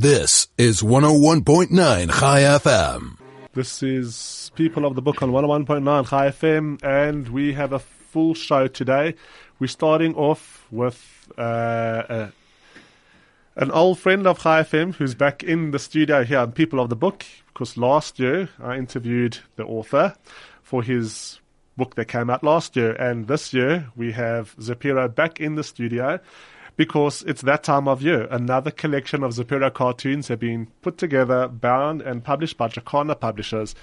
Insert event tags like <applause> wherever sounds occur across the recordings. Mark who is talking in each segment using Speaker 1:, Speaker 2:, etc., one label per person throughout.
Speaker 1: This is 101.9 Chai FM.
Speaker 2: This is People of the Book on 101.9 Chai FM, and we have a full show today. We're starting off with uh, a, an old friend of Chai FM who's back in the studio here on People of the Book, because last year I interviewed the author for his book that came out last year, and this year we have Zapiro back in the studio because it's that time of year. Another collection of Zapiro cartoons have been put together, bound, and published by Jacana Publishers.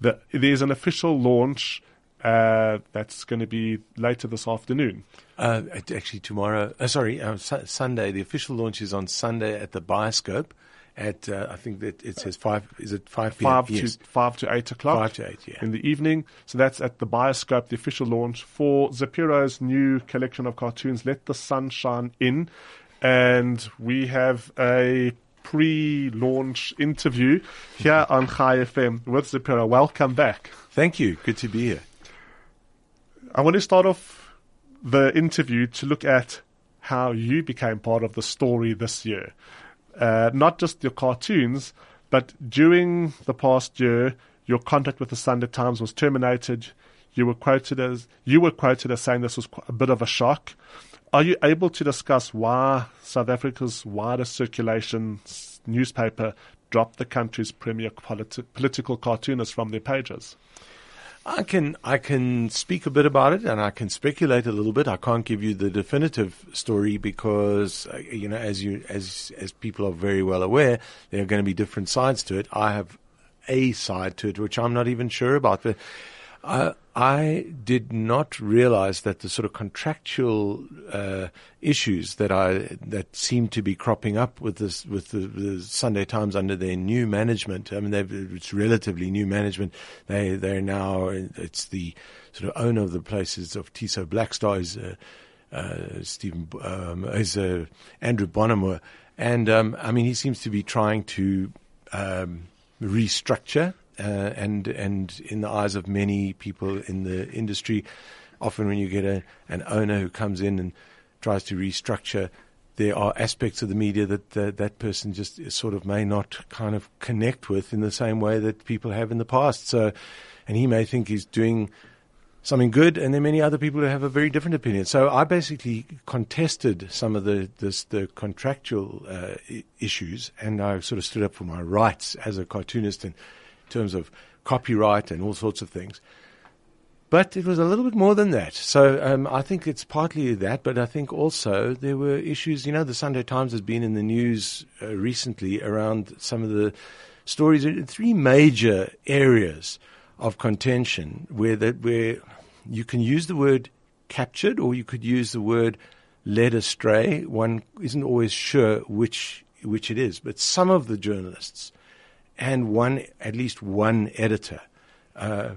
Speaker 2: The, there's an official launch uh, that's going to be later this afternoon.
Speaker 3: Uh, actually, tomorrow. Uh, sorry, uh, su- Sunday. The official launch is on Sunday at the Bioscope. At uh, I think that it says five. Is it five p.m.?
Speaker 2: Five
Speaker 3: yes.
Speaker 2: to five to eight o'clock.
Speaker 3: Five to eight, yeah.
Speaker 2: In the evening. So that's at the Bioscope, the official launch for Zapiro's new collection of cartoons. Let the sun shine in, and we have a pre-launch interview here <laughs> on Chai FM with Zapiro. Welcome back.
Speaker 3: Thank you. Good to be here.
Speaker 2: I want to start off the interview to look at how you became part of the story this year. Uh, not just your cartoons, but during the past year, your contract with the Sunday Times was terminated. You were quoted as you were quoted as saying this was a bit of a shock. Are you able to discuss why South Africa's widest circulation newspaper dropped the country's premier politi- political cartoonist from their pages?
Speaker 3: I can I can speak a bit about it, and I can speculate a little bit. I can't give you the definitive story because uh, you know, as you as as people are very well aware, there are going to be different sides to it. I have a side to it which I'm not even sure about, but. I, did not realize that the sort of contractual uh, issues that I that seem to be cropping up with this with the, the Sunday Times under their new management. I mean, it's relatively new management. They they're now it's the sort of owner of the places of Tiso Blackstar is uh, uh, Stephen um, is uh, Andrew Bonamour, and um, I mean he seems to be trying to um, restructure uh, and and in the eyes of many people in the industry, often when you get a, an owner who comes in and tries to restructure, there are aspects of the media that that, that person just sort of may not kind of connect with in the same way that people have in the past. So, and he may think he's doing something good, and there are many other people who have a very different opinion. So I basically contested some of the this, the contractual uh, issues, and I sort of stood up for my rights as a cartoonist and terms of copyright and all sorts of things. But it was a little bit more than that. So um, I think it's partly that, but I think also there were issues. You know, the Sunday Times has been in the news uh, recently around some of the stories in three major areas of contention where that where you can use the word captured or you could use the word led astray. One isn't always sure which which it is, but some of the journalists and one, at least one editor. Uh,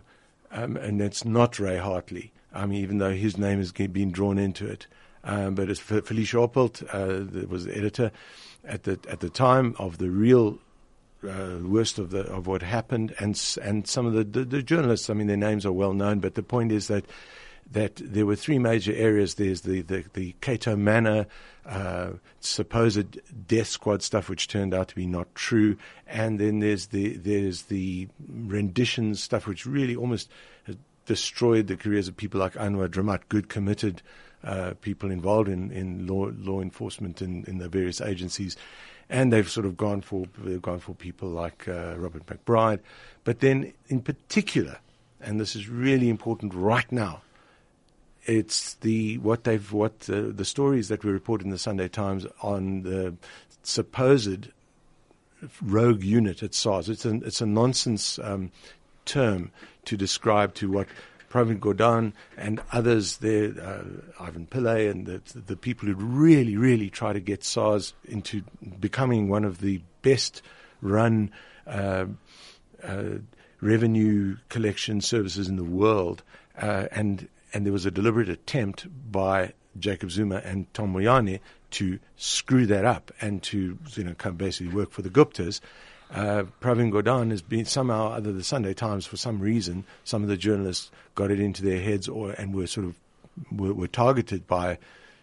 Speaker 3: um, and it's not Ray Hartley. I mean, even though his name has been drawn into it, um, but it's Phylicia Oppelt, uh, that was the editor at the at the time of the real uh, worst of the of what happened, and and some of the, the, the journalists. I mean, their names are well known, but the point is that that there were three major areas. There's the, the, the Cato Manor uh, supposed death squad stuff, which turned out to be not true, and then there's the there's the rendition stuff, which really almost destroyed the careers of people like Anwar Dramat, good committed uh, people involved in, in law law enforcement in, in the various agencies, and they've sort of gone for they've gone for people like uh, Robert McBride, but then in particular, and this is really important right now it's the what they've what uh, the stories that we report in the Sunday Times on the supposed rogue unit at SARS. It's a it's a nonsense um, term to describe to what Pravin Gordhan and others there, uh, Ivan Pillay and the, the people who really, really try to get SARS into becoming one of the best run uh, uh, revenue collection services in the world. Uh, and and there was a deliberate attempt by Jacob Zuma and Tom Moyane to screw that up and to you know come basically work for the Guptas. Uh, Pravin Gordhan has been somehow, other the Sunday Times, for some reason, some of the journalists got it into their heads or and were sort of were, were targeted by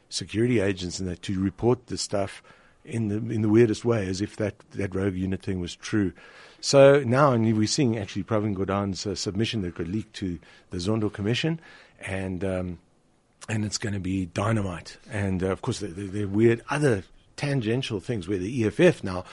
Speaker 3: security agents and that to report the stuff in the in the weirdest way, as if that, that rogue unit thing was true. So now, and we're seeing actually Pravin Gordhan's uh, submission that got leaked to the Zondo Commission, and um, and it's going to be dynamite. And uh, of course, there, are weird other tangential things where the EFF now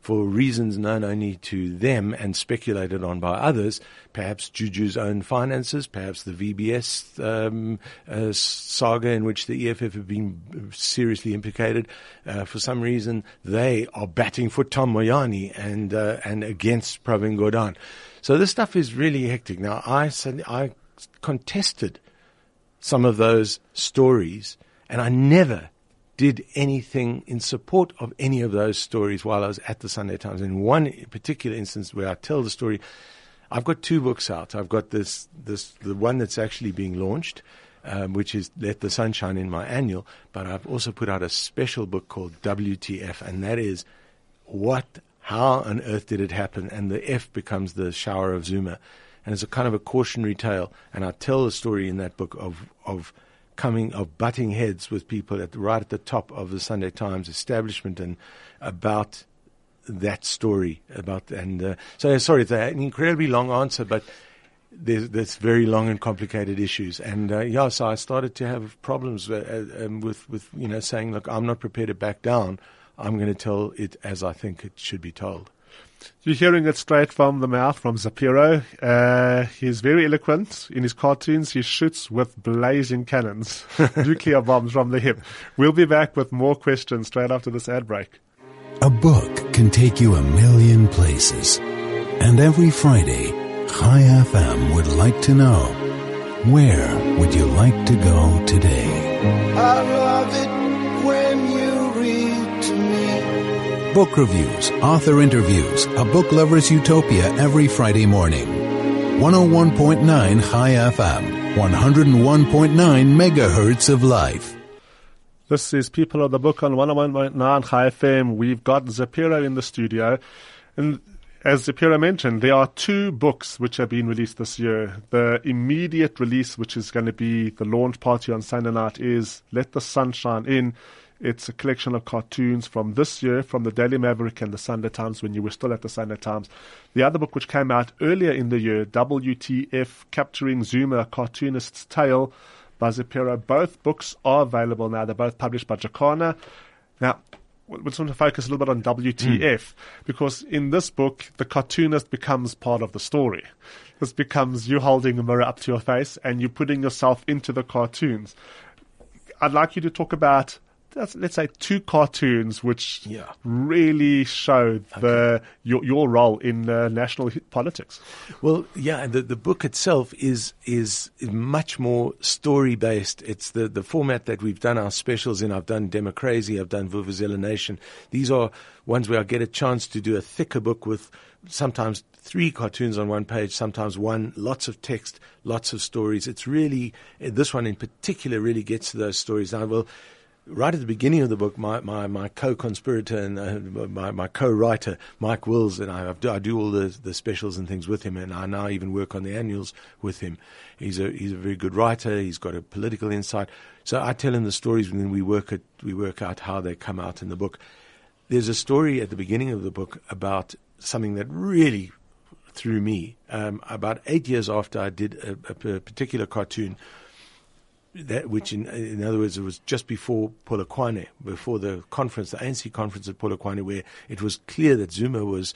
Speaker 3: for reasons known only to them and speculated on by others, perhaps Juju's own finances, perhaps the VBS um, uh, saga in which the EFF have been seriously implicated. Uh, for some reason, they are batting for Tom Moyane and uh, and against Pravin Gordhan. So this stuff is really hectic. Now, I said I contested some of those stories, and I never did anything in support of any of those stories while I was at the Sunday Times. In one particular instance where I tell the story, I've got two books out. I've got this, this the one that's actually being launched, um, which is Let the Sunshine in my annual, but I've also put out a special book called WTF, and that is what, how on earth did it happen? And the F becomes the shower of Zuma. And it's a kind of a cautionary tale. And I tell the story in that book of, of coming of butting heads with people at right at the top of the Sunday Times establishment and about that story about and uh, so sorry it's an incredibly long answer but there's, there's very long and complicated issues. And uh, yeah so I started to have problems with, uh, um, with with you know saying look I'm not prepared to back down. I'm going to tell it as I think it should be told
Speaker 2: you're hearing it straight from the mouth from Zapiro. Uh, he's very eloquent. In his cartoons, he shoots with blazing cannons, <laughs> nuclear bombs from the hip. We'll be back with more questions straight after this ad break.
Speaker 1: A book can take you a million places. And every Friday, Chai FM would like to know where would you like to go today? Book reviews, author interviews, a book lover's utopia every Friday morning. 101.9 Chai FM, 101.9 megahertz of life.
Speaker 2: This is People of the Book on 101.9 Chai FM. We've got Zapiro in the studio. And as Zapiro mentioned, there are two books which have been released this year. The immediate release, which is going to be the launch party on Sunday night, is Let the Sunshine In. It's a collection of cartoons from this year from the Daily Maverick and the Sunday Times when you were still at the Sunday Times. The other book, which came out earlier in the year, WTF Capturing Zuma, A Cartoonist's Tale by Zapiro. Both books are available now. They're both published by Jacana. Now, we just want to focus a little bit on WTF mm. because in this book, the cartoonist becomes part of the story. This becomes you holding a mirror up to your face and you putting yourself into the cartoons. I'd like you to talk about let's say two cartoons which
Speaker 3: yeah.
Speaker 2: really show the your, your role in uh, national politics.
Speaker 3: Well, yeah, the the book itself is is much more story based. It's the the format that we've done our specials in. I've done Democracy, I've done Vuvuzela Nation. These are ones where I get a chance to do a thicker book with sometimes three cartoons on one page, sometimes one, lots of text, lots of stories. It's really, this one in particular really gets to those stories. I will right at the beginning of the book, my, my, my co-conspirator and uh, my, my co-writer, Mike Wills, and I, I do all the, the specials and things with him, and I now even work on the annuals with him. He's a, he's a very good writer. He's got a political insight. So I tell him the stories, and then we work, it, we work out how they come out in the book. There's a story at the beginning of the book about something that really threw me. Um, about eight years after I did a, a particular cartoon, that which in, in other words it was just before Polokwane, before the conference, the ANC conference at Polokwane, where it was clear that Zuma was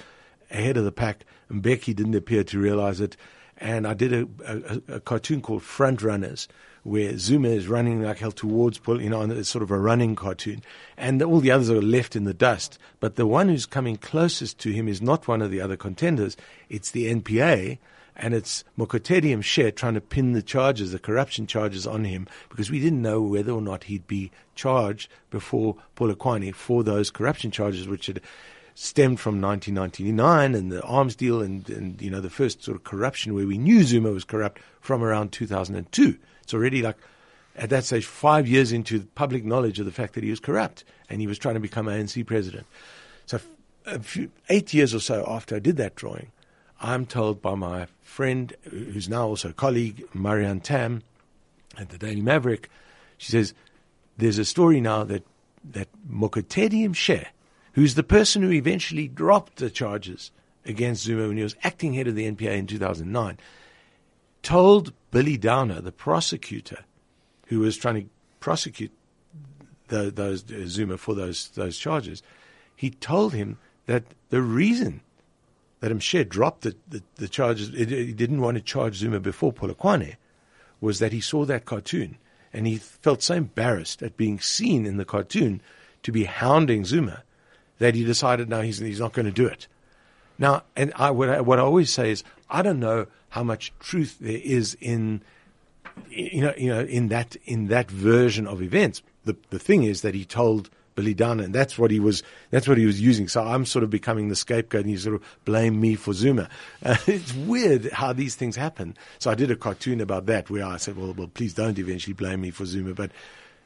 Speaker 3: ahead of the pack, and Mbeki didn't appear to realize it. And I did a, a, a cartoon called Front Runners, where Zuma is running like hell towards, you know, it's sort of a running cartoon, and all the others are left in the dust. But the one who's coming closest to him is not one of the other contenders; it's the NPA, and it's Mokotedi Mpshe trying to pin the charges, the corruption charges on him, because we didn't know whether or not he'd be charged before Paul Polokwane for those corruption charges, which had stemmed from 1999 and the arms deal and, and, you know, the first sort of corruption where we knew Zuma was corrupt from around 2002. It's already like, at that stage, five years into public knowledge of the fact that he was corrupt and he was trying to become ANC president. So, few, eight years or so after I did that drawing, I'm told by my friend, who's now also a colleague, Marianne Thamm, at the Daily Maverick, she says, there's a story now that, that Mokotedi Mpshe who's the person who eventually dropped the charges against Zuma when he was acting head of the NPA in 2009, told Billy Downer, the prosecutor, who was trying to prosecute the, those uh, Zuma for those those charges, he told him that the reason that Mpshe dropped the, the, the charges, he didn't want to charge Zuma before Polokwane, was that he saw that cartoon and he felt so embarrassed at being seen in the cartoon to be hounding Zuma that he decided now he's, he's not going to do it. Now, and I, what, I, what I always say is, I don't know how much truth there is in, you know, you know, in that in that version of events. The the thing is that he told Billy Downer, and that's what he was. That's what he was using. So I'm sort of becoming the scapegoat, and he sort of blame me for Zuma. <laughs> Uh, it's weird how these things happen. So I did a cartoon about that, where I said, "Well, well, please don't eventually blame me for Zuma," but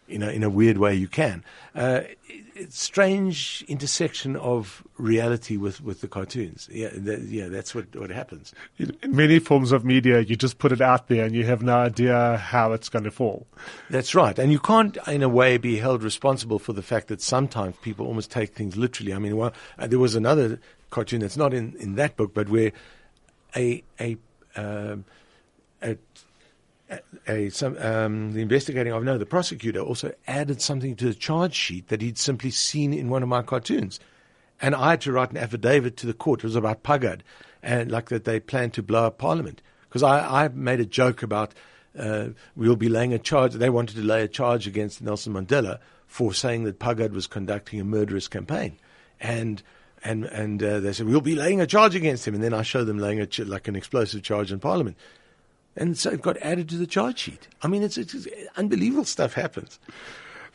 Speaker 3: you know, in a weird way, you can. Uh, it's strange intersection of reality with, with the cartoons. Yeah, that, yeah, that's what, what happens.
Speaker 2: In many forms of media, you just put it out there and you have no idea how it's going to fall.
Speaker 3: That's right. And you can't, in a way, be held responsible for the fact that sometimes people almost take things literally. I mean, well, uh, there was another cartoon that's not in, in that book, but where a, a, um, a a, some, um, the investigating officer, no, the prosecutor also added something to the charge sheet that he'd simply seen in one of my cartoons. And I had to write an affidavit to the court. It was about Pagad and like that they planned to blow up parliament. Because I, I made a joke about uh, we'll be laying a charge. They wanted to lay a charge against Nelson Mandela for saying that Pagad was conducting a murderous campaign. And and and uh, they said we'll be laying a charge against him. And then I showed them laying a ch- like an explosive charge in Parliament and so it got added to the charge sheet. I mean, it's, it's unbelievable stuff happens.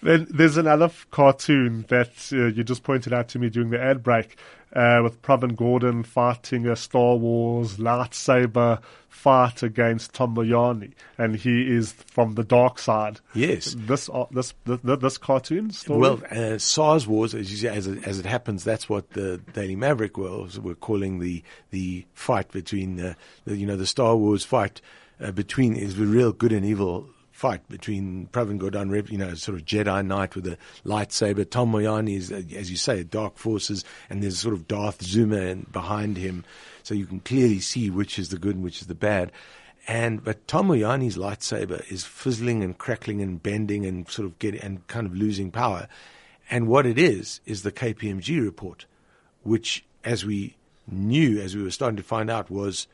Speaker 2: Then there's another f- cartoon that uh, you just pointed out to me during the ad break uh, with Pravin Gordhan fighting a Star Wars lightsaber fight against Tom Moyane, and he is from the dark side.
Speaker 3: Yes,
Speaker 2: this uh, this this, this cartoon story.
Speaker 3: Well, uh, SARS Wars, as, as, it, as it happens, that's what the Daily Maverick was were calling the the fight between uh, the, you know the Star Wars fight uh, between is the real good and evil fight between Pravin Gordhan, you know, sort of Jedi Knight with a lightsaber. Tom Moyane is, uh, as you say, dark forces, and there's sort of Darth Zuma behind him, so you can clearly see which is the good and which is the bad. And but Tom Moyane's lightsaber is fizzling and crackling and bending and sort of getting and kind of losing power. And what it is is the KPMG report, which, as we knew, as we were starting to find out, was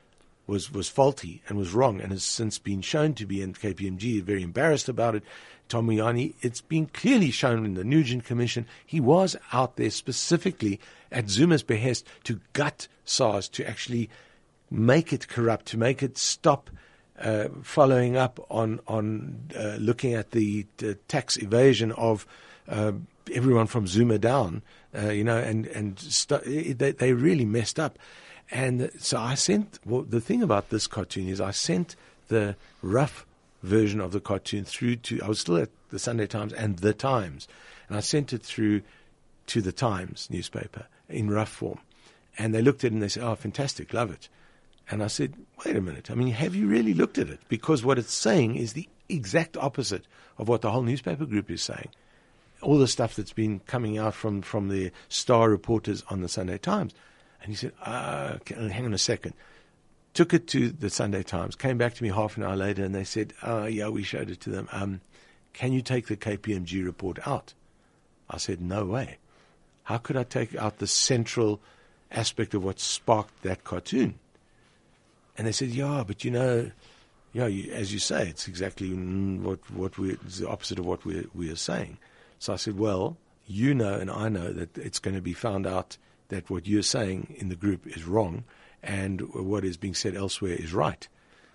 Speaker 3: was, was faulty and was wrong and has since been shown to be, and KPMG very embarrassed about it. Tom Moyane, it's been clearly shown in the Nugent Commission, he was out there specifically at Zuma's behest to gut SARS, to actually make it corrupt, to make it stop uh, following up on on uh, looking at the, the, tax evasion of uh, everyone from Zuma down, uh, you know, and and they, they really messed up. And so I sent, well, the thing about this cartoon is I sent the rough version of the cartoon through to, I was still at the Sunday Times and the Times, and I sent it through to the Times newspaper in rough form. And they looked at it and they said, oh, fantastic, love it. And I said, wait a minute, I mean, have you really looked at it? Because what it's saying is the exact opposite of what the whole newspaper group is saying. All the stuff that's been coming out from, from the star reporters on the Sunday Times. And he said, uh, hang on a second. Took it to the Sunday Times, came back to me half an hour later, and they said, oh, yeah, we showed it to them. Um, can you take the KPMG report out? I said, no way. How could I take out the central aspect of what sparked that cartoon? And they said, yeah, but you know, yeah, you, as you say, it's exactly what what we it's the opposite of what we we are saying. So I said, well, you know, and I know that it's going to be found out that what you're saying in the group is wrong and what is being said elsewhere is right.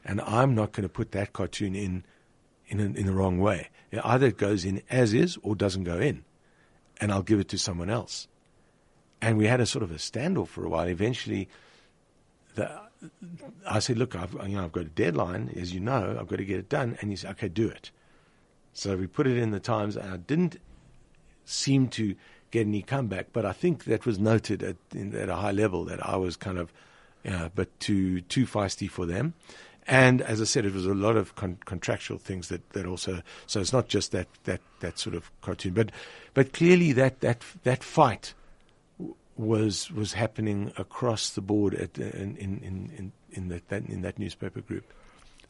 Speaker 3: And I'm not going to put that cartoon in in, in the wrong way. Either it goes in as is or doesn't go in. And I'll give it to someone else. And we had a sort of a standoff for a while. Eventually, the, I said, look, I've, you know, I've got a deadline, as you know, I've got to get it done. And he said, okay, do it. So we put it in the Times, and I didn't seem to get any comeback. But I think that was noted at, in, at a high level that I was kind of, you know, but too too feisty for them. And as I said, it was a lot of con- contractual things that, that also. So it's not just that, that, that sort of cartoon, but but clearly that that that fight was was happening across the board at, in, in, in, in, that, that, in that newspaper group.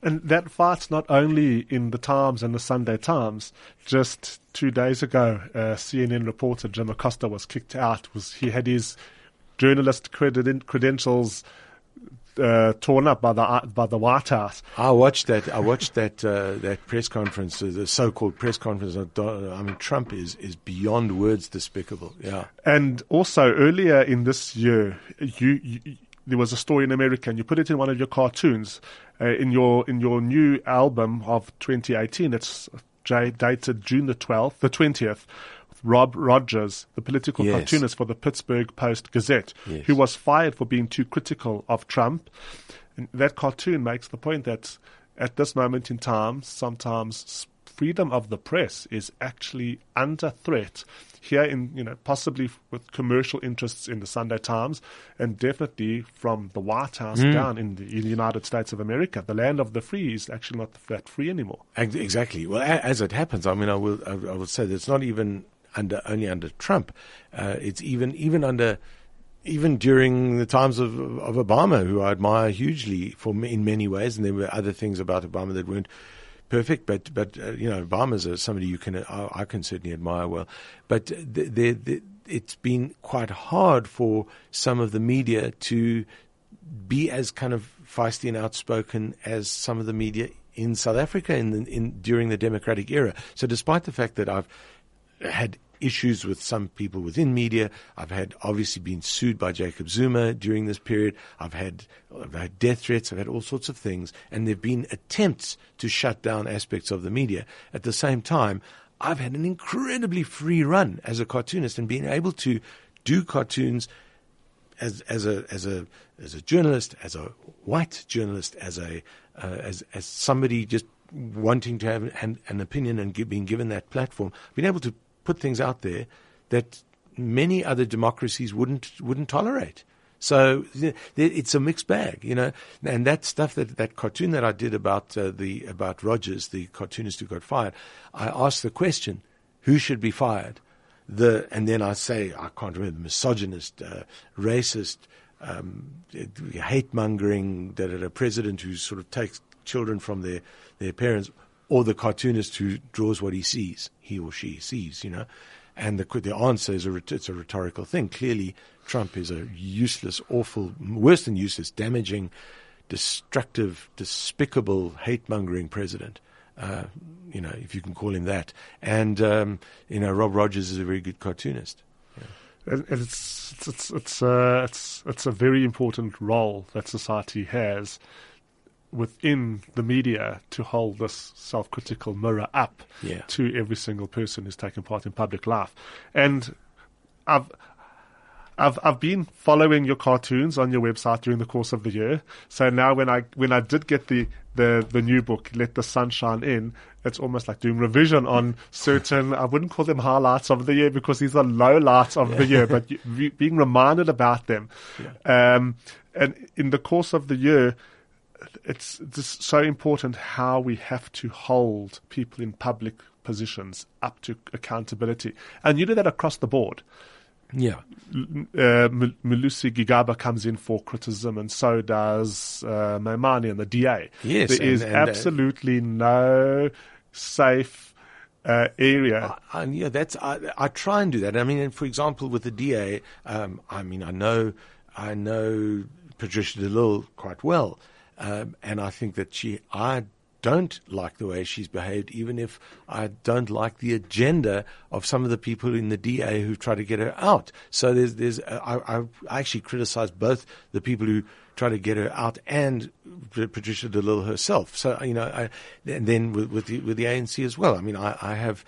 Speaker 2: And that fight's not only in the Times and the Sunday Times. Just two days ago, uh, CNN reporter Jim Acosta was kicked out. Was he had his journalist credit, credentials uh, torn up by the by the White House.
Speaker 3: I watched that. I watched that uh, that press conference, uh, the so-called press conference. I mean, Trump is is beyond words despicable. Yeah.
Speaker 2: And also earlier in this year, you, you there was a story in America, and you put it in one of your cartoons uh, in your in your new album of 2018. It's dated June the 12th, the 20th. Rob Rogers, the political yes. cartoonist for the Pittsburgh Post Gazette, yes. who was fired for being too critical of Trump. And that cartoon makes the point that at this moment in time, sometimes freedom of the press is actually under threat here in, you know, possibly with commercial interests in the Sunday Times and definitely from the White House mm. down in the, in the, United States of America. The land of the free is actually not that free anymore.
Speaker 3: Exactly. Well, as it happens, I mean, I will, I will say that it's not even under, only under Trump. Uh, it's even, even under, even during the times of, of Obama, who I admire hugely for in many ways, and there were other things about Obama that weren't perfect, but but uh, you know, Obama's a, somebody you can I, I, can certainly admire well. But the, the, it's been quite hard for some of the media to be as kind of feisty and outspoken as some of the media in South Africa in, the, in during the democratic era. So, despite the fact that I've had issues with some people within media. I've had obviously been sued by Jacob Zuma during this period. I've had, I've had death threats. I've had all sorts of things. And there have been attempts to shut down aspects of the media. At the same time, I've had an incredibly free run as a cartoonist and being able to do cartoons as, as a, as a, as a journalist, as a white journalist, as a, uh, as, as somebody just wanting to have an, an opinion and give, being given that platform, being able to put things out there that many other democracies wouldn't wouldn't tolerate. So it's a mixed bag, you know. And that stuff that that cartoon that I did about uh, the about Rogers, the cartoonist who got fired, I asked the question, who should be fired? The and then I say I can't remember misogynist, uh, racist, um, hate mongering, that a president who sort of takes children from their their parents or the cartoonist who draws what he sees, he or she sees, you know. And the, the answer is a, it's a rhetorical thing. Clearly, Trump is a useless, awful, worse than useless, damaging, destructive, despicable, hate mongering president. Uh, you know, if you can call him that. And, um, you know, Rob Rogers is a very good cartoonist.
Speaker 2: And it's it's it's uh, it's it's a very important role that society has within the media to hold this self-critical mirror up
Speaker 3: yeah.
Speaker 2: to every single person who's taken part in public life. And I've I've I've been following your cartoons on your website during the course of the year. So now when I when I did get the the, the new book, Let the Sunshine In, it's almost like doing revision on certain I wouldn't call them highlights of the year because these are low lights of yeah. the year, but you, being reminded about them. Yeah. Um, and in the course of the year, it's just so important how we have to hold people in public positions up to accountability. And you do that across the board.
Speaker 3: Yeah.
Speaker 2: Uh, Malusi Gigaba comes in for criticism, and so does uh, Maimane and the DA.
Speaker 3: Yes.
Speaker 2: There and, is and, uh, absolutely uh, no safe uh, area.
Speaker 3: I, I, yeah, that's I, I, try and do that. I mean, for example, with the DA, um, I mean, I know I know Patricia de Lille quite well, um, and I think that she, I don't like the way she's behaved, even if I don't like the agenda of some of the people in the DA who try to get her out. So there's, there's, uh, I, I actually criticize both the people who try to get her out and Patricia de Lille herself. So you know, I, and then with, with the, with the ANC as well. I mean, I, I have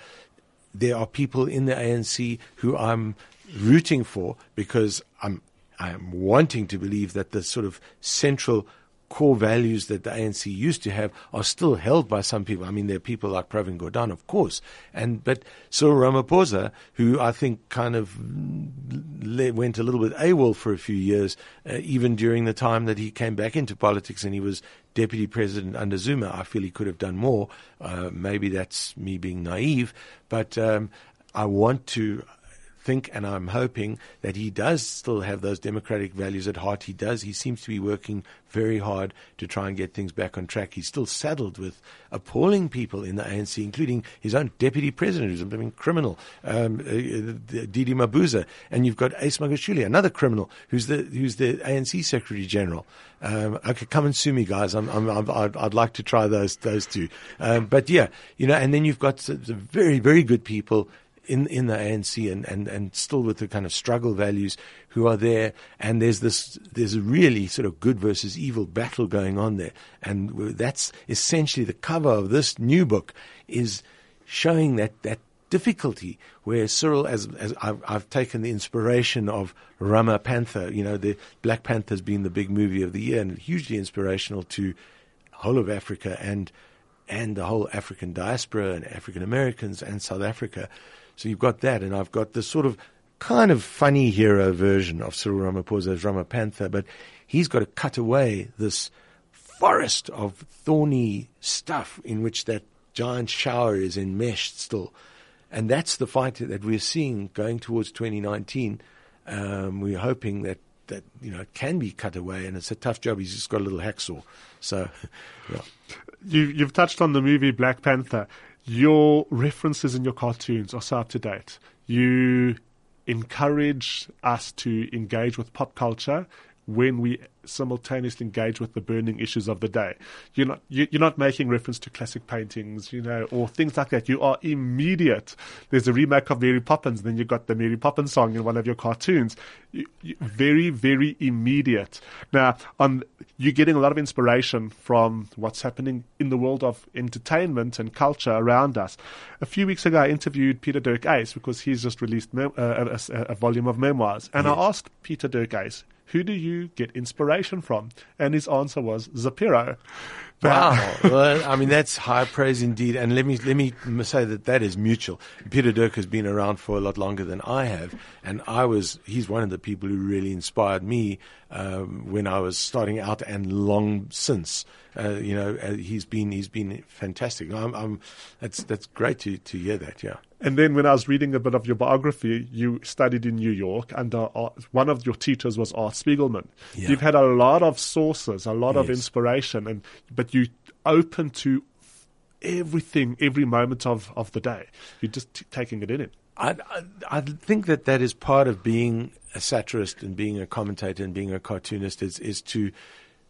Speaker 3: there are people in the ANC who I'm rooting for because I'm I'm wanting to believe that the sort of central core values that the ANC used to have are still held by some people. I mean, there are people like Pravin Gordhan, of course, and but Cyril Ramaphosa, who I think kind of went a little bit AWOL for a few years, uh, even during the time that he came back into politics and he was deputy president under Zuma. I feel he could have done more. Uh, maybe that's me being naive, but um, I want to think and I'm hoping that he does still have those democratic values at heart. He does. He seems to be working very hard to try and get things back on track. He's still saddled with appalling people in the ANC, including his own deputy president, who's a criminal, um, uh, DD Mabuza, and you've got Ace Magashule, another criminal, who's the who's the ANC Secretary General. Um, okay, come and sue me, guys. I'm, I'm, I'd, I'd like to try those those two. Um, but yeah, you know, and then you've got some very very good people in in the ANC and, and, and still with the kind of struggle values who are there. And there's this there's a really sort of good versus evil battle going on there. And that's essentially the cover of this new book is showing that that difficulty where Cyril as as I've, I've taken the inspiration of Rama Panther you know the Black Panther's been the big movie of the year and hugely inspirational to whole of Africa and and the whole African diaspora and African Americans and South Africa so you've got that, and I've got this sort of kind of funny hero version of Cyril Ramaphosa as Ramapantha, but he's got to cut away this forest of thorny stuff in which that giant shower is enmeshed still. And that's the fight that we're seeing going towards 2019. Um, we're hoping that, that, you know, it can be cut away, and it's a tough job. He's just got a little hacksaw. So, <laughs> yeah.
Speaker 2: You, you've touched on the movie Black Panther your references in your cartoons are so up to date. You encourage us to engage with pop culture when we simultaneously engage with the burning issues of the day. You're not you, are not making reference to classic paintings, you know, or things like that. You are immediate. There's a remake of Mary Poppins, then you've got the Mary Poppins song in one of your cartoons. You, you, very very immediate. Now, on you're getting a lot of inspiration from what's happening in the world of entertainment and culture around us. A few weeks ago, I interviewed Pieter-Dirk Uys because he's just released mem- uh, a, a, a, volume of memoirs, and yes. I asked Pieter-Dirk Uys who do you get inspiration from? And his answer was Zapiro.
Speaker 3: Wow. <laughs> well, I mean, that's high praise indeed. And let me, let me say that that is mutual. Pieter-Dirk has been around for a lot longer than I have. And I was, he's one of the people who really inspired me um, when I was starting out and long since. Uh, you know, uh, he's been, he's been fantastic. I'm, I'm, that's, that's great to, to hear that. Yeah.
Speaker 2: And then when I was reading a bit of your biography, you studied in New York, and uh, one of your teachers was Art Spiegelman. Yeah. You've had a lot of sources, a lot yes. of inspiration, and but you open to everything, every moment of, of the day. You're just t- taking it in.
Speaker 3: I, I, I think that that is part of being a satirist and being a commentator and being a cartoonist is is to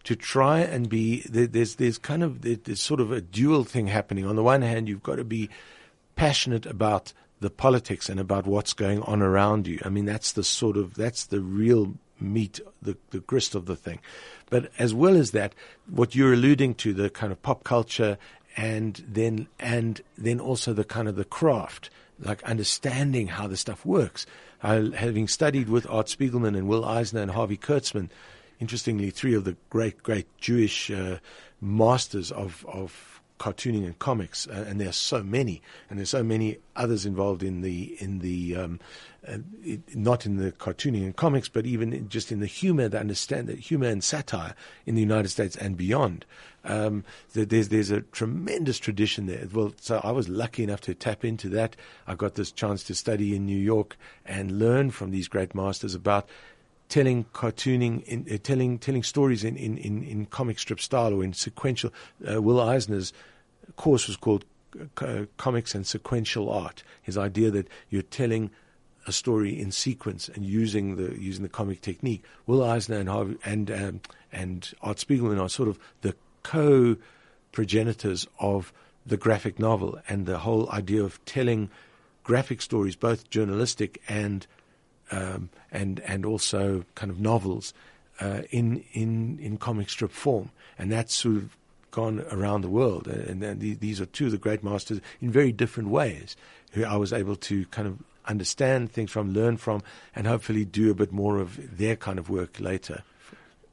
Speaker 3: to try and be there's there's kind of there's sort of a dual thing happening. On the one hand, you've got to be passionate about the politics and about what's going on around you. I mean, that's the sort of that's the real meat, the the grist of the thing. But as well as that, what you're alluding to, the kind of pop culture, and then and then also the kind of the craft, like understanding how the stuff works. I, having studied with Art Spiegelman and Will Eisner and Harvey Kurtzman, interestingly, three of the great great Jewish uh, masters of of cartooning and comics, uh, and there are so many, and there's so many others involved in the in the um, uh, it, not in the cartooning and comics, but even in, just in the humor, that understand that humor and satire in the United States and beyond. Um, there's there's a tremendous tradition there. Well, so I was lucky enough to tap into that. I got this chance to study in New York and learn from these great masters about telling cartooning, in, uh, telling telling stories in, in, in, in, comic strip style or in sequential. Uh, Will Eisner's course was called uh, Comics and Sequential Art. His idea that you're telling a story in sequence and using the using the comic technique. Will Eisner and Harvey, and um, and Art Spiegelman are sort of the co progenitors of the graphic novel and the whole idea of telling graphic stories, both journalistic and um, and and also kind of novels uh, in in in comic strip form, and that's sort of gone around the world. And, and these are two of the great masters in very different ways, who I was able to kind of understand things from, learn from, and hopefully do a bit more of their kind of work later.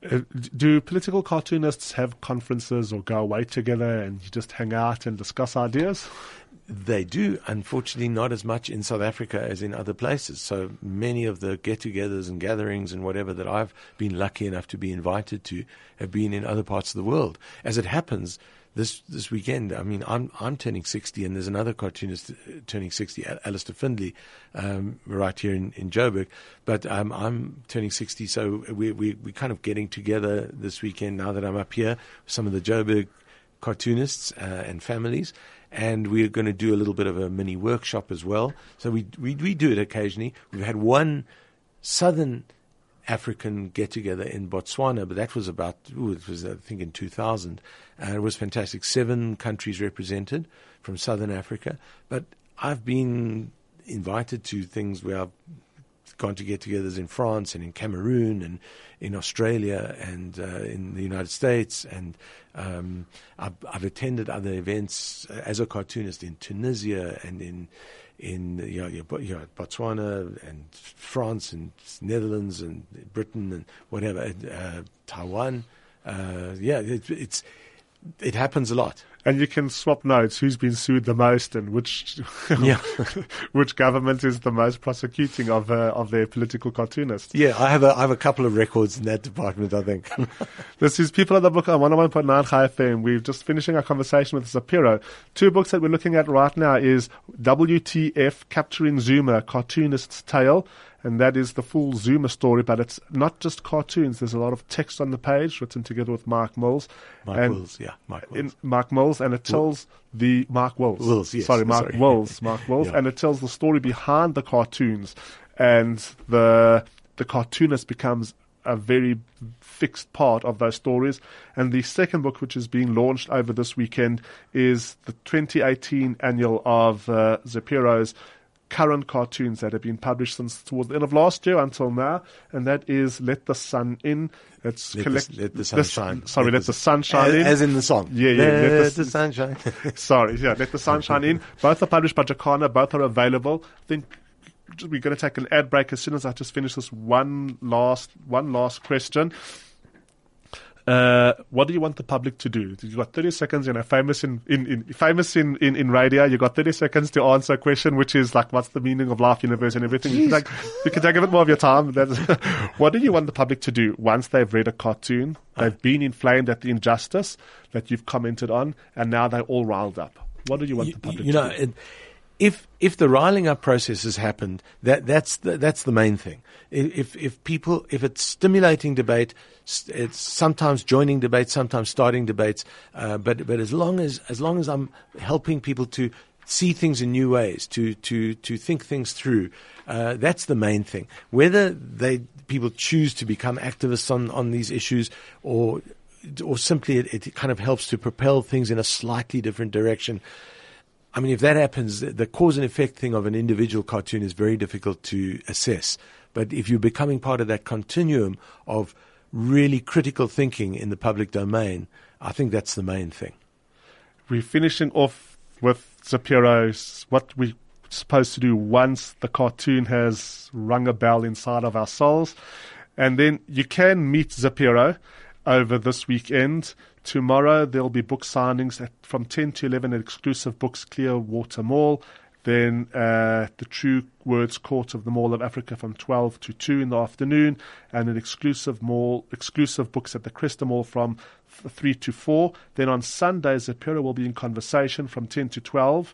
Speaker 2: Uh, do political cartoonists have conferences or go away together and just hang out and discuss ideas?
Speaker 3: They do, unfortunately, not as much in South Africa as in other places. So many of the get togethers and gatherings and whatever that I've been lucky enough to be invited to have been in other parts of the world. As it happens, this this weekend. I mean, I'm I'm turning 60, and there's another cartoonist uh, turning 60, Al- Alistair Findlay, um, right here in in Joburg. But um, I'm turning 60, so we we we kind of getting together this weekend. Now that I'm up here, some of the Joburg cartoonists uh, and families. And we're going to do a little bit of a mini workshop as well. So we, we we do it occasionally. We've had one southern African get together in Botswana, but that was about, ooh, it was, I think, in 2000. And it was fantastic. Seven countries represented from southern Africa. But I've been invited to things where I've gone to get togethers in France and in Cameroon and in Australia and uh, in the United States. And um, I've, I've attended other events as a cartoonist in Tunisia and in in you know, you know, Botswana and France and Netherlands and Britain and whatever, uh, Taiwan. Uh, yeah, it, it's it happens a lot.
Speaker 2: And you can swap notes who's been sued the most and which <laughs>
Speaker 3: Yeah.
Speaker 2: which government is the most prosecuting of uh, of their political cartoonists.
Speaker 3: Yeah, I have a I have a couple of records in that department. I think. <laughs>
Speaker 2: This is People of the Book on 101.9 Chai FM. We're just finishing our conversation with Zapiro. Two books that we're looking at right now is WTF Capturing Zuma, Cartoonist's Tale. And that is the full Zuma story, but it's not just cartoons. There's a lot of text on the page written together with Mark Mills.
Speaker 3: Mike
Speaker 2: and
Speaker 3: Wills, yeah, Mike
Speaker 2: in
Speaker 3: Wills.
Speaker 2: Mark Mills, and it tells the Mark Wills.
Speaker 3: Wills, yes,
Speaker 2: Sorry, Mark
Speaker 3: sorry.
Speaker 2: Wills. Mark Wills,
Speaker 3: Yeah.
Speaker 2: and it tells the story behind the cartoons, and the the cartoonist becomes a very fixed part of those stories. And the second book, which is being launched over this weekend, is the 2018 annual of uh, Zapiro's current cartoons that have been published since towards the end of last year until now, and that is Let the Sun In. It's
Speaker 3: Let,
Speaker 2: collect-
Speaker 3: the, let the sun shine.
Speaker 2: Sorry, Let, the, Sun Shine In.
Speaker 3: as in the song.
Speaker 2: Yeah, yeah,
Speaker 3: Let,
Speaker 2: let the-
Speaker 3: the sun shine. <laughs>
Speaker 2: Sorry, yeah, Let the Sunshine In. <laughs> Both are published by Jacana. Both are available. I think we're going to take an ad break as soon as I just finish this one last one last question. Uh, what do you want the public to do? You got 30 seconds, you know, famous in, in, in famous in, in, in radio. You got 30 seconds to answer a question, which is like, what's the meaning of life, universe, and everything. You can, take, you can take a bit more of your time. <laughs> What do you want the public to do once they've read a cartoon? They've been inflamed at the injustice that you've commented on, and now they're all riled up. What do you want
Speaker 3: you,
Speaker 2: the public
Speaker 3: you
Speaker 2: to
Speaker 3: know,
Speaker 2: do?
Speaker 3: it, if if the riling up process has happened, that that's the, that's the main thing. If if people if it's stimulating debate, it's sometimes joining debates, sometimes starting debates. Uh, but but as long as as long as I'm helping people to see things in new ways, to to to think things through, uh, that's the main thing. Whether they people choose to become activists on on these issues or or simply it, it kind of helps to propel things in a slightly different direction. I mean, if that happens, the- cause and effect thing of an individual cartoon is very difficult to assess. But if you're becoming part of that continuum of really critical thinking in the public domain, I think that's the main thing.
Speaker 2: we're finishing off with Zapiro's what we're supposed to do once the cartoon has rung a bell inside of our souls. And then you can meet Zapiro over this weekend. Tomorrow there'll be book signings at, from 10 to 11 at exclusive books Clearwater Mall. Then uh, the True Words Court of the Mall of Africa from 12 to 2 in the afternoon, and an exclusive mall, exclusive books at the Cresta Mall from th- 3 to 4. Then on Sunday, Zapiro will be in conversation from 10 to 12.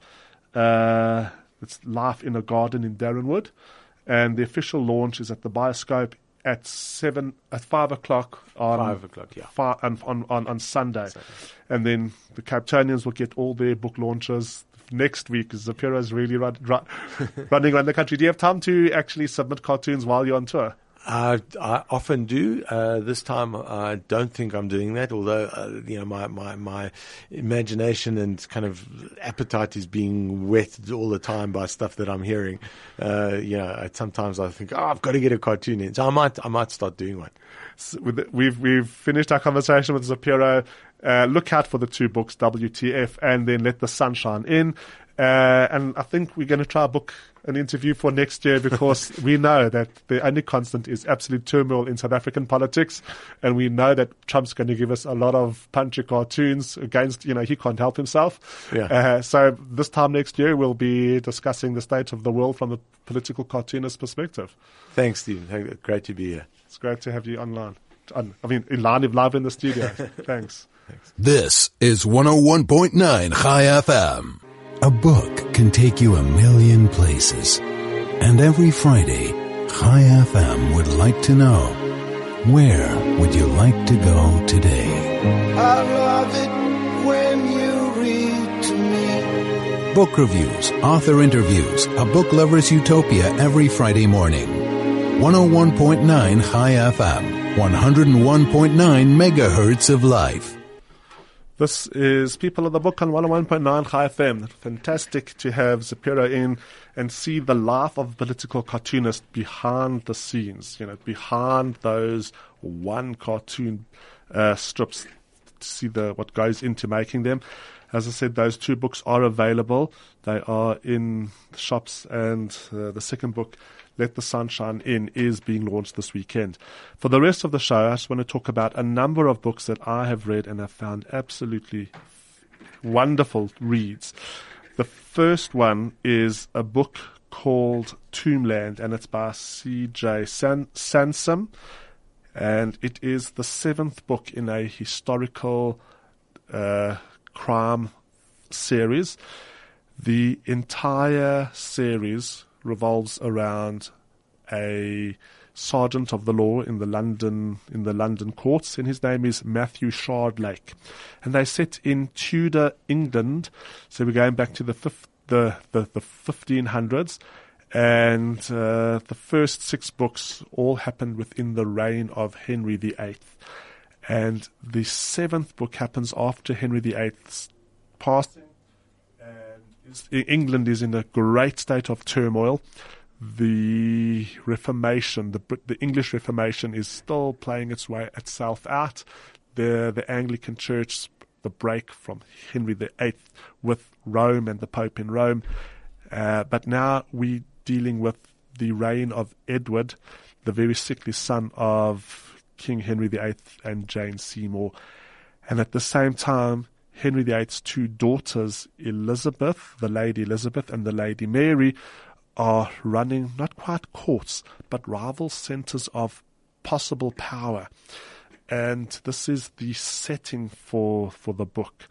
Speaker 2: Uh, it's Life in a Garden in Darrenwood, and the official launch is at the Bioscope at seven at five o'clock on
Speaker 3: Five o'clock, yeah.
Speaker 2: fi- on, on, on, on Sunday. And then the Capetonians will get all their book launches next week. Zapiro's really run, run, <laughs> running around the country. Do you have time to actually submit cartoons while you're on tour?
Speaker 3: I, I often do. Uh, this time, I don't think I'm doing that. Although, uh, you know, my, my, my imagination and kind of appetite is being whetted all the time by stuff that I'm hearing. Uh, you know, sometimes I think, oh, I've got to get a cartoon in. So I might, I might start doing one.
Speaker 2: S- with the- We've we've finished our conversation with Zapiro. Uh, look out for the two books, WTF, and then Let the Sunshine In. Uh, and I think we're going to try book an interview for next year because <laughs> we know that the only constant is absolute turmoil in South African politics, and we know that Trump's going to give us a lot of punchy cartoons against. You know, he can't help himself.
Speaker 3: Yeah.
Speaker 2: Uh, so this time next year, we'll be discussing the state of the world from a political cartoonist perspective.
Speaker 3: Thanks, Stephen. Great to be here.
Speaker 2: It's great to have you online. On, I mean, in live, live in the studio. <laughs> Thanks.
Speaker 1: This is 101.9 Chai FM. A book can take you a million places. And every Friday, Chai FM would like to know where would you like to go today?
Speaker 4: I love it when you read to me.
Speaker 1: Book reviews, author interviews, a book lover's utopia every Friday morning. 101.9 Chai FM, 101.9 megahertz of life.
Speaker 2: This is People of the Book on 101.9 Chai FM. Fantastic to have Zapiro in and see the life of political cartoonist behind the scenes, you know, behind those one cartoon uh, strips to see the what goes into making them. As I said, those two books are available. They are in the shops, and uh, the second book, Let the Sunshine In, is being launched this weekend. For the rest of the show, I just want to talk about a number of books that I have read and have found absolutely wonderful reads. The first one is a book called Tombland, and it's by C.J. San- Sansom, and it is the seventh book in a historical uh, crime series. The entire series revolves around a sergeant of the law in the London in the London courts, and his name is Matthew Shardlake, and they set in Tudor England. So we're going back to the fifth, the the, the 1500s, and uh, the first six books all happened within the reign of Henry VIII, and the seventh book happens after Henry VIII's passing. And England is in a great state of turmoil the Reformation, the the English Reformation, is still playing its way itself out. The the Anglican Church, the break from Henry VIII with Rome and the Pope in Rome, uh, but now we dealing with the reign of Edward, the very sickly son of King Henry VIII and Jane Seymour, and at the same time. Henry VIII's two daughters, Elizabeth, the Lady Elizabeth, and the Lady Mary, are running not quite courts, but rival centers of possible power. And this is the setting for, for the book.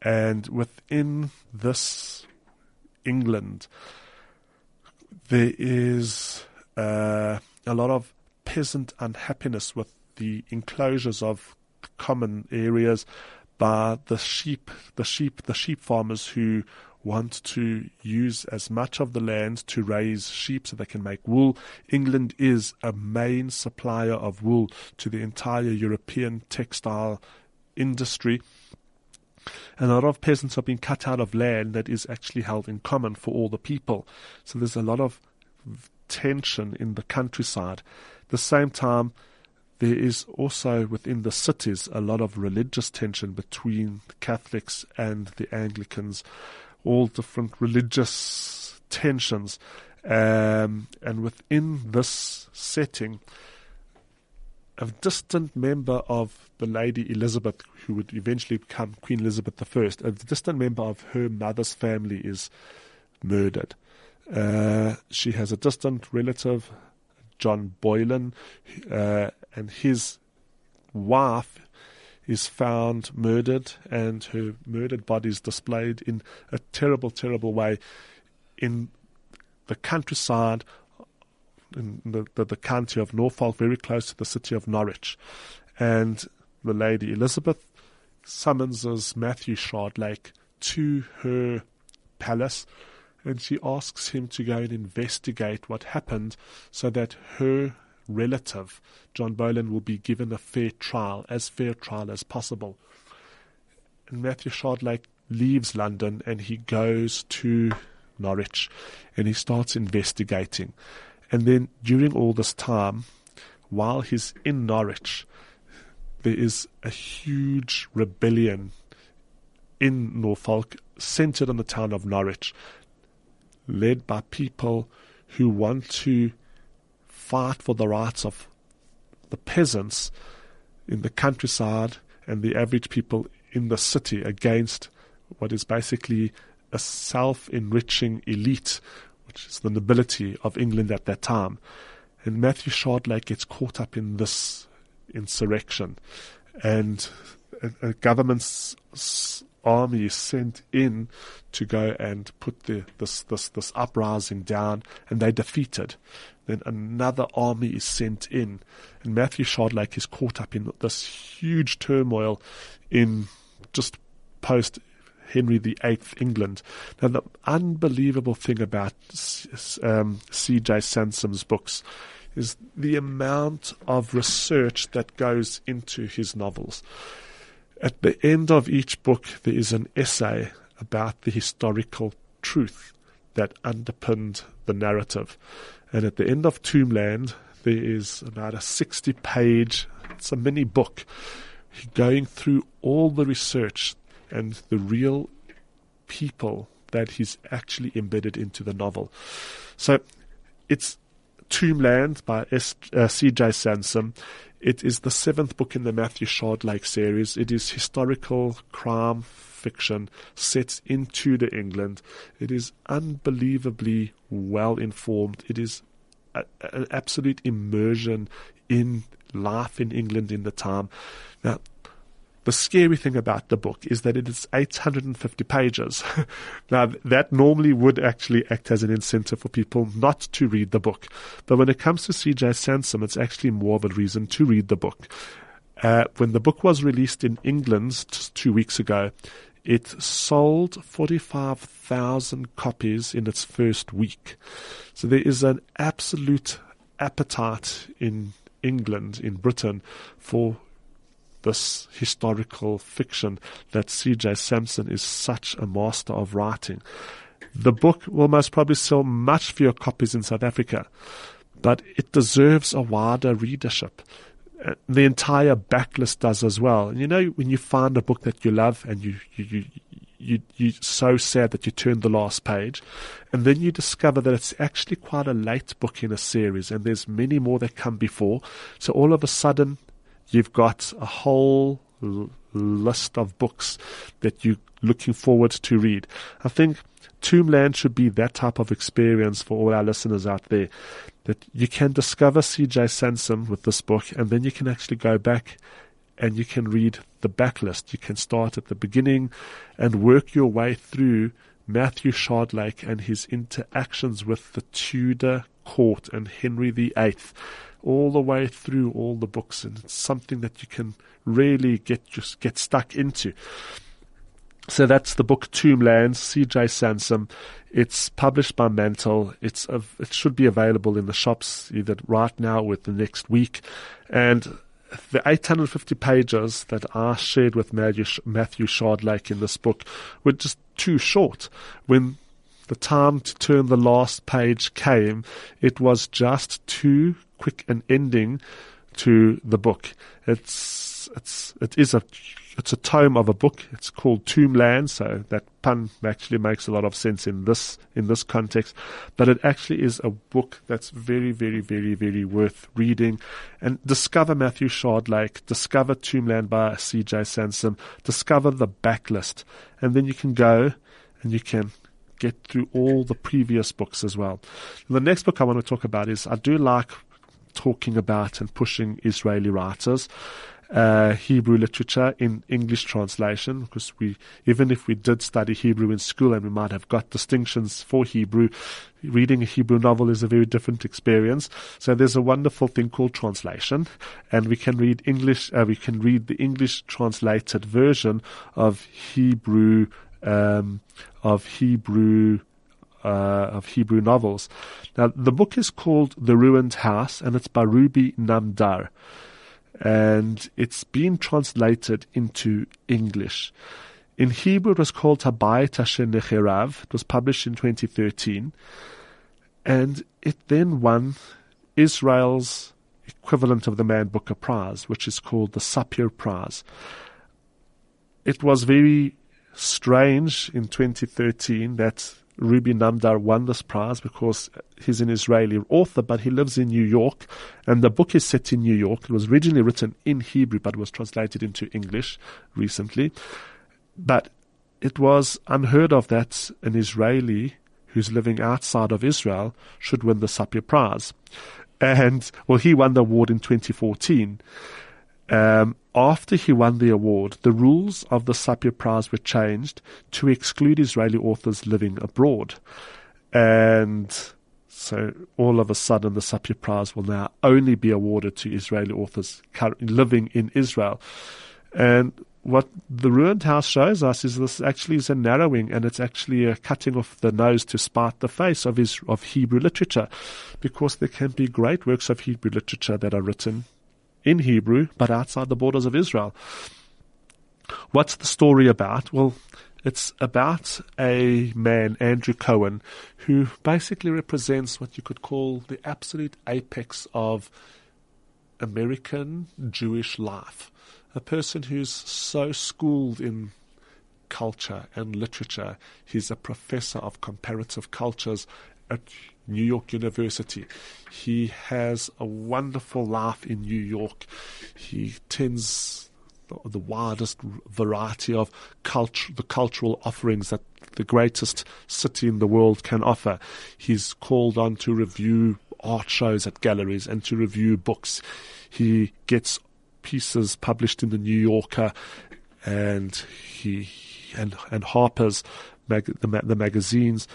Speaker 2: And within this England, there is uh, a lot of peasant unhappiness with the enclosures of common areas by the sheep, the sheep, the sheep farmers who want to use as much of the land to raise sheep so they can make wool. England is a main supplier of wool to the entire European textile industry. And a lot of peasants are being cut out of land that is actually held in common for all the people. So there's a lot of tension in the countryside. At the same time, there is also within the cities a lot of religious tension between the Catholics and the Anglicans, all different religious tensions. Um, and within this setting, a distant member of the Lady Elizabeth, who would eventually become Queen Elizabeth I, a distant member of her mother's family is murdered. Uh, she has a distant relative, John Boleyn, uh, and his wife is found murdered, and her murdered body is displayed in a terrible, terrible way in the countryside in the, the, the county of Norfolk, very close to the city of Norwich. And the Lady Elizabeth summonses Matthew Shardlake to her palace and she asks him to go and investigate what happened so that her relative, John Boleyn, will be given a fair trial, as fair trial as possible. And Matthew Shardlake leaves London and he goes to Norwich and he starts investigating. And then during all this time, while he's in Norwich, there is a huge rebellion in Norfolk centered on the town of Norwich, led by people who want to fight for the rights of the peasants in the countryside and the average people in the city against what is basically a self enriching elite, is the nobility of England at that time. And Matthew Shardlake gets caught up in this insurrection. And a, a government's army is sent in to go and put the, this, this, this uprising down, and they defeated. Then another army is sent in, and Matthew Shardlake is caught up in this huge turmoil in just post Henry VIII England. Now, the unbelievable thing about um, C.J. Sansom's books is the amount of research that goes into his novels. At the end of each book, there is an essay about the historical truth that underpinned the narrative. And at the end of Tombland, there is about a 60 page, it's a mini book, going through all the research and the real people that he's actually embedded into the novel. So it's Tombland by uh, C.J. Sansom. It is the seventh book in the Matthew Shardlake series. It is historical crime fiction set in Tudor England. It is unbelievably well informed. It is a, an absolute immersion in life in England in the time. Now, the scary thing about the book is that it is 850 pages. <laughs> now, that normally would actually act as an incentive for people not to read the book. But when it comes to C.J. Sansom, it's actually more of a reason to read the book. Uh, when the book was released in England two weeks ago, it sold 45,000 copies in its first week. So there is an absolute appetite in England, in Britain, for this historical fiction that C.J. Sansom is such a master of writing. The book will most probably sell much fewer copies in South Africa, but it deserves a wider readership. Uh, the entire backlist does as well. You know, when you find a book that you love and you, you, you, you, you're so sad that you turn the last page, and then you discover that it's actually quite a late book in a series, and there's many more that come before. So all of a sudden, you've got a whole list of books that you're looking forward to read. I think Tombland should be that type of experience for all our listeners out there. That you can discover C.J. Sansom with this book, and then you can actually go back and you can read the backlist. You can start at the beginning and work your way through Matthew Shardlake and his interactions with the Tudor court and Henry VIII all the way through all the books, and it's something that you can really get just get stuck into. So that's the book Tomblands, C.J. Sansom. It's published by Mantle. It's it should be available in the shops either right now or the next week. And the 850 pages that are shared with Matthew, Matthew Shardlake in this book were just too short. When the time to turn the last page came, it was just too quick an ending to the book. It's it's it is a it's a tome of a book. It's called Tombland, so that pun actually makes a lot of sense in this in this context. But it actually is a book that's very, very, very, very worth reading. And discover Matthew Shardlake, discover Tombland by C.J. Sansom, discover the backlist, and then you can go and you can get through all the previous books as well. The next book I want to talk about is I do like talking about and pushing Israeli writers. Uh, Hebrew literature in English translation, because we, even if we did study Hebrew in school and we might have got distinctions for Hebrew, reading a Hebrew novel is a very different experience. So there's a wonderful thing called translation, and we can read English, uh, we can read the English translated version of Hebrew, um, of Hebrew uh, of Hebrew novels. Now, the book is called The Ruined House, and it's by Ruby Namdar, and it's been translated into English. In Hebrew, it was called Habayit Asher Necherav. It was published in 2013, and it then won Israel's equivalent of the Man Booker Prize, which is called the Sapir Prize. It was very strange in 2013 that Ruby Namdar won this prize because he's an Israeli author, but he lives in New York, and the book is set in New York. It was originally written in Hebrew, but was translated into English recently. But it was unheard of that an Israeli who's living outside of Israel should win the Sapir Prize. And, well, he won the award in 2014. Um, after he won the award, the rules of the Sapir Prize were changed to exclude Israeli authors living abroad. And so all of a sudden, the Sapir Prize will now only be awarded to Israeli authors living in Israel. And what the ruined house shows us is this actually is a narrowing and it's actually a cutting off the nose to spite the face of his, of Hebrew literature because there can be great works of Hebrew literature that are written in Hebrew but outside the borders of Israel. What's the story about? Well, it's about a man, Andrew Cohen, who basically represents what you could call the absolute apex of American Jewish life a person who's so schooled in culture and literature. He's a professor of comparative cultures at New York University. He has a wonderful life in New York. He tends the widest variety of culture, the cultural offerings that the greatest city in the world can offer. He's called on to review art shows at galleries and to review books. He gets pieces published in the New Yorker and he and and Harper's the, the magazines,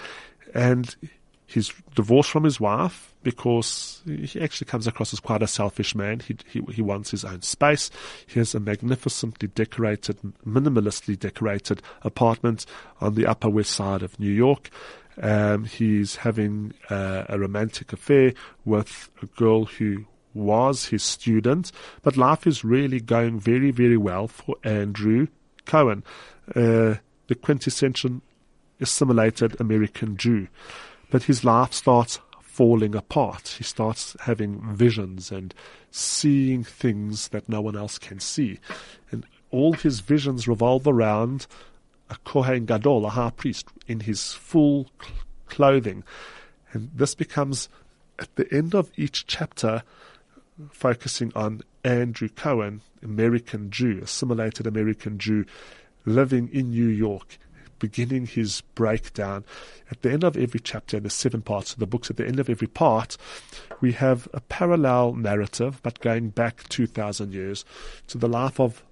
Speaker 2: and he's divorced from his wife because he actually comes across as quite a selfish man. He, he, he wants his own space. He has a magnificently decorated, minimalistically decorated apartment on the Upper West Side of New York. Um, he's having uh, a romantic affair with a girl who was his student, but life is really going very, very well for Andrew Cohen, uh, the quintessential assimilated American Jew. But his life starts falling apart. He starts having visions and seeing things that no one else can see. And all his visions revolve around a Kohen Gadol, a high priest, in his full clothing. And this becomes, at the end of each chapter, focusing on Andrew Cohen, American Jew, assimilated American Jew, living in New York, beginning his breakdown. At the end of every chapter, in the seven parts of the books, at the end of every part, we have a parallel narrative, but going back 2,000 years to the life of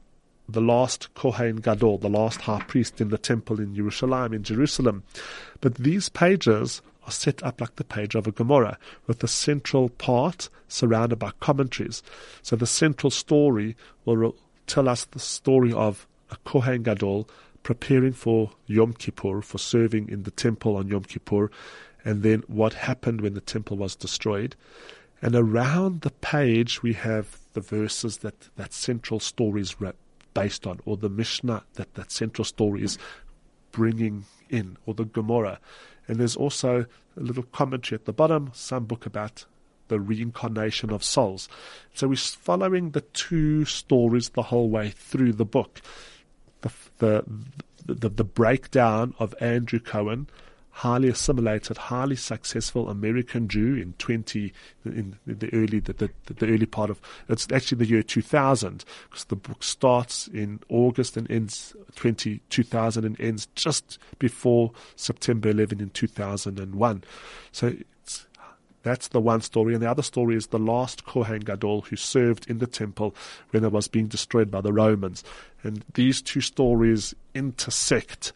Speaker 2: the last Kohen Gadol, the last high priest in the temple in Jerusalem, in Jerusalem. But these pages are set up like the page of a Gemara, with the central part surrounded by commentaries. So the central story will tell us the story of a Kohen Gadol preparing for Yom Kippur, for serving in the temple on Yom Kippur, and then what happened when the temple was destroyed. And around the page, we have the verses that that central story is based on, or the Mishnah that that central story is bringing in, or the Gemara. And there's also a little commentary at the bottom, some book about the reincarnation of souls. So we're following the two stories the whole way through the book. The, the, the, the breakdown of Andrew Cohen highly assimilated, highly successful American Jew in 20 in the early the, the, the early part of it's actually the year 2000 because the book starts in August and ends 20 2000 and ends just before September 11 in 2001. So that's the one story. And the other story is the last Kohen Gadol who served in the temple when it was being destroyed by the Romans. And these two stories intersect.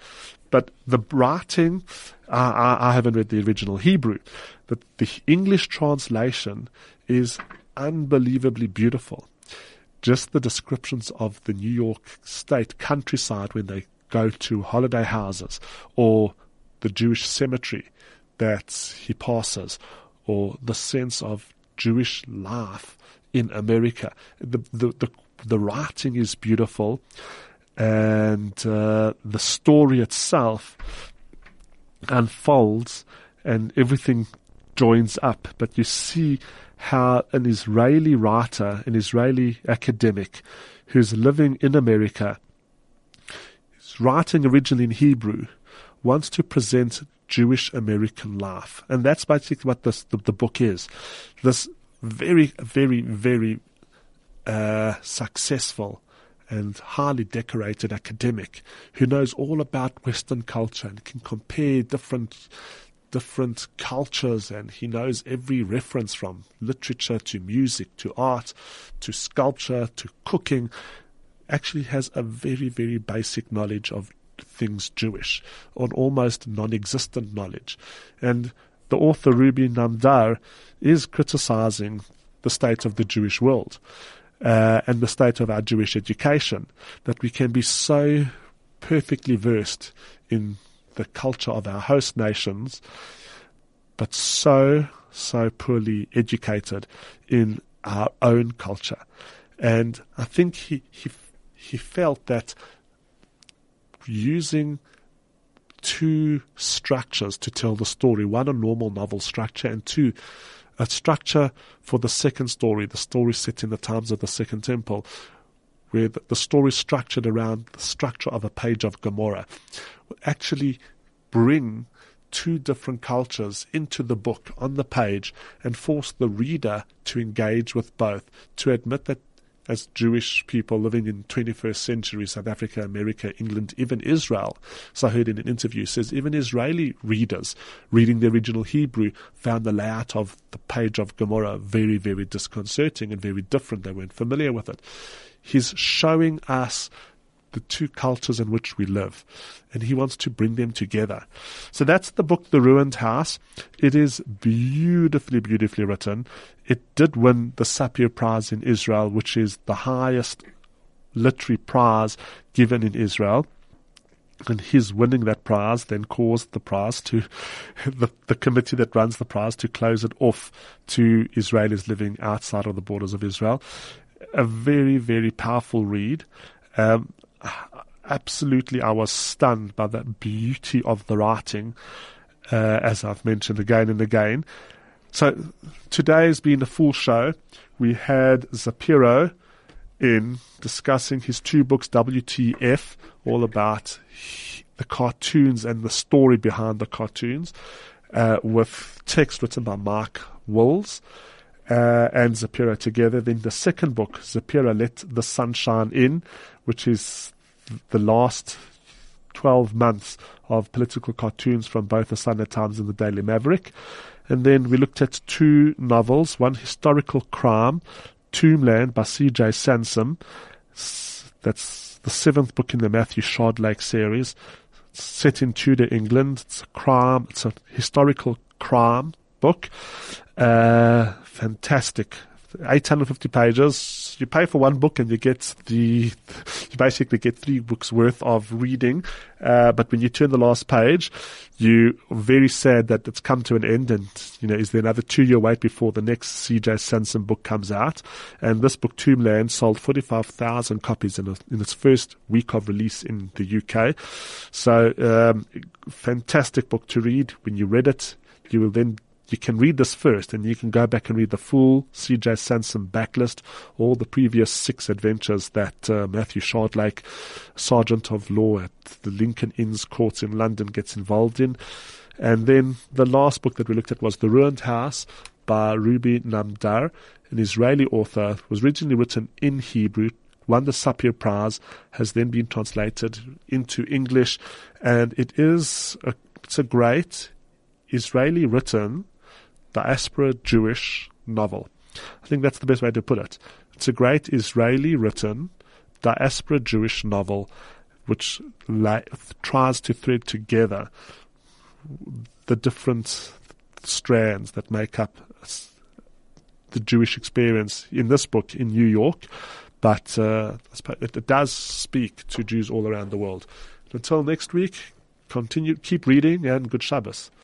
Speaker 2: But the writing, uh, I, I haven't read the original Hebrew, but the English translation is unbelievably beautiful. Just the descriptions of the New York State countryside when they go to holiday houses or the Jewish cemetery that he passes or the sense of Jewish life in America. The, the, the, the writing is beautiful and uh, the story itself unfolds and everything joins up. But you see how an Israeli writer, an Israeli academic who's living in America, is writing originally in Hebrew, wants to present Jewish American life. And that's basically what this, the, the book is. This very, very, very uh, successful and highly decorated academic who knows all about Western culture and can compare different different cultures and he knows every reference from literature to music to art to sculpture to cooking. Actually, has a very, very basic knowledge of things Jewish, on almost non existent knowledge. And the author Ruby Namdar is criticizing the state of the Jewish world uh, and the state of our Jewish education, that we can be so perfectly versed in the culture of our host nations, but so, so poorly educated in our own culture. And I think he, he, he felt that using two structures to tell the story. One, a normal novel structure, and two, a structure for the second story, the story set in the times of the Second Temple, where the, story is structured around the structure of a page of Gemara, actually bring two different cultures into the book on the page and force the reader to engage with both, to admit that as Jewish people living in 21st century South Africa, America, England, even Israel. So I heard in an interview says even Israeli readers reading the original Hebrew found the layout of the page of Gemara very, very disconcerting and very different. They weren't familiar with it. He's showing us the two cultures in which we live. And he wants to bring them together. So that's the book, The Ruined House. It is beautifully, beautifully written. It did win the Sapir Prize in Israel, which is the highest literary prize given in Israel. And his winning that prize then caused the prize to, <laughs> the, the committee that runs the prize to close it off to Israelis living outside of the borders of Israel. A very, very powerful read. Um, absolutely, I was stunned by the beauty of the writing, uh, as I've mentioned again and again. So today has been a full show. We had Zapiro in discussing his two books, WTF, all about the cartoons and the story behind the cartoons, uh, with text written by Mark Wills. Uh, and Zapiro together. Then the second book, Zapiro Let the Sunshine In, which is the last 12 months of political cartoons from both the Sunday Times and the Daily Maverick. And then we looked at two novels, one historical crime, Tombland by C.J. Sansom. That's the seventh book in the Matthew Shardlake series. set in Tudor England. It's a crime, it's a historical crime book. Uh, fantastic 850 pages. You pay for one book and you get the, you basically get three books worth of reading. Uh, but when you turn the last page, you are very sad that it's come to an end and, you know, is there another two year wait before the next CJ Sansom book comes out? And this book, Tombland, sold 45,000 copies in, a, in its first week of release in the UK. So, um, fantastic book to read. When you read it, you will then you can read this first and you can go back and read the full CJ Sansom backlist, all the previous six adventures that uh, Matthew Shardlake, Sergeant of Law at the Lincoln Inns Courts in London, gets involved in. And then the last book that we looked at was The Ruined House by Ruby Namdar, an Israeli author, it was originally written in Hebrew, won the Sapir Prize, has then been translated into English, and it is a, it's a great Israeli written diaspora Jewish novel. I think that's the best way to put it. It's a great Israeli written diaspora Jewish novel which la- tries to thread together the different strands that make up the Jewish experience in this book in New York, but uh, it does speak to Jews all around the world. Until next week, continue, keep reading, and good Shabbos.